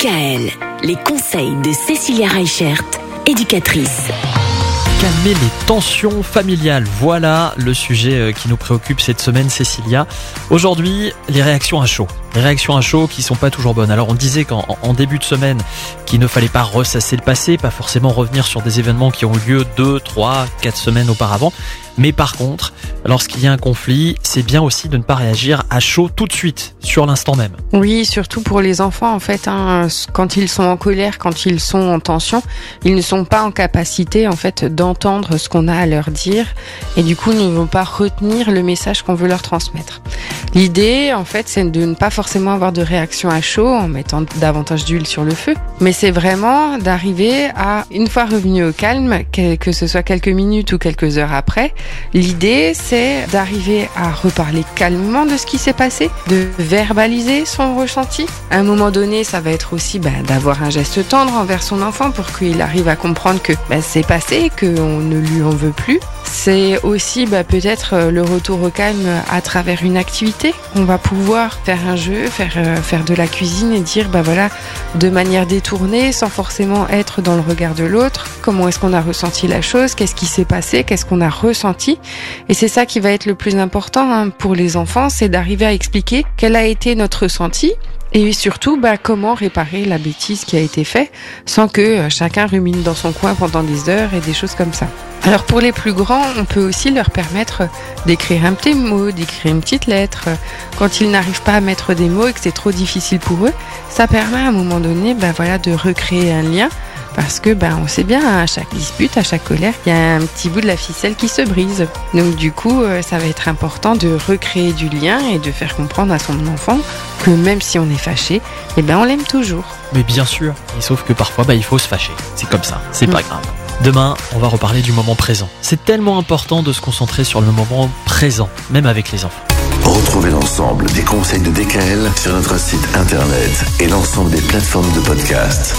Les conseils de Cécilia Reichert, éducatrice. Calmer les tensions familiales, voilà le sujet euh, qui nous préoccupe cette semaine, Cécilia. Aujourd'hui, les réactions à chaud. Réactions à chaud qui sont pas toujours bonnes. Alors on disait qu'en en début de semaine qu'il ne fallait pas ressasser le passé, pas forcément revenir sur des événements qui ont eu lieu 2, 3, 4 semaines auparavant. Mais par contre, lorsqu'il y a un conflit, c'est bien aussi de ne pas réagir à chaud tout de suite, sur l'instant même. Oui, surtout pour les enfants, en fait, hein, quand ils sont en colère, quand ils sont en tension, ils ne sont pas en capacité, en fait, d'entendre ce qu'on a à leur dire, et du coup, ne vont pas retenir le message qu'on veut leur transmettre. L'idée, en fait, c'est de ne pas forcément avoir de réaction à chaud en mettant davantage d'huile sur le feu, mais c'est vraiment d'arriver à, une fois revenu au calme, que ce soit quelques minutes ou quelques heures après, L'idée, c'est d'arriver à reparler calmement de ce qui s'est passé, de verbaliser son ressenti. À un moment donné, ça va être aussi bah, d'avoir un geste tendre envers son enfant pour qu'il arrive à comprendre que bah, c'est passé, qu'on ne lui en veut plus. C'est aussi bah, peut-être euh, le retour au calme à travers une activité. On va pouvoir faire un jeu, faire, euh, faire de la cuisine et dire, bah voilà, de manière détournée, sans forcément être dans le regard de l'autre, comment est-ce qu'on a ressenti la chose, qu'est-ce qui s'est passé, qu'est-ce qu'on a ressenti. Et c'est ça qui va être le plus important hein, pour les enfants, c'est d'arriver à expliquer quel a été notre ressenti et surtout, bah, comment réparer la bêtise qui a été faite sans que euh, chacun rumine dans son coin pendant des heures et des choses comme ça. Alors pour les plus grands, on peut aussi leur permettre d'écrire un petit mot, d'écrire une petite lettre. Quand ils n'arrivent pas à mettre des mots et que c'est trop difficile pour eux, ça permet à un moment donné bah, voilà, de recréer un lien parce que ben on sait bien à chaque dispute, à chaque colère, il y a un petit bout de la ficelle qui se brise. Donc du coup, euh, ça va être important de recréer du lien et de faire comprendre à son enfant que même si on est fâché, eh ben on l'aime toujours. Mais bien sûr, et sauf que parfois bah, il faut se fâcher. C'est comme ça, c'est pas mm. grave. Demain, on va reparler du moment présent. C'est tellement important de se concentrer sur le moment présent, même avec les enfants. Retrouvez l'ensemble des conseils de DKL sur notre site internet et l'ensemble des plateformes de podcast.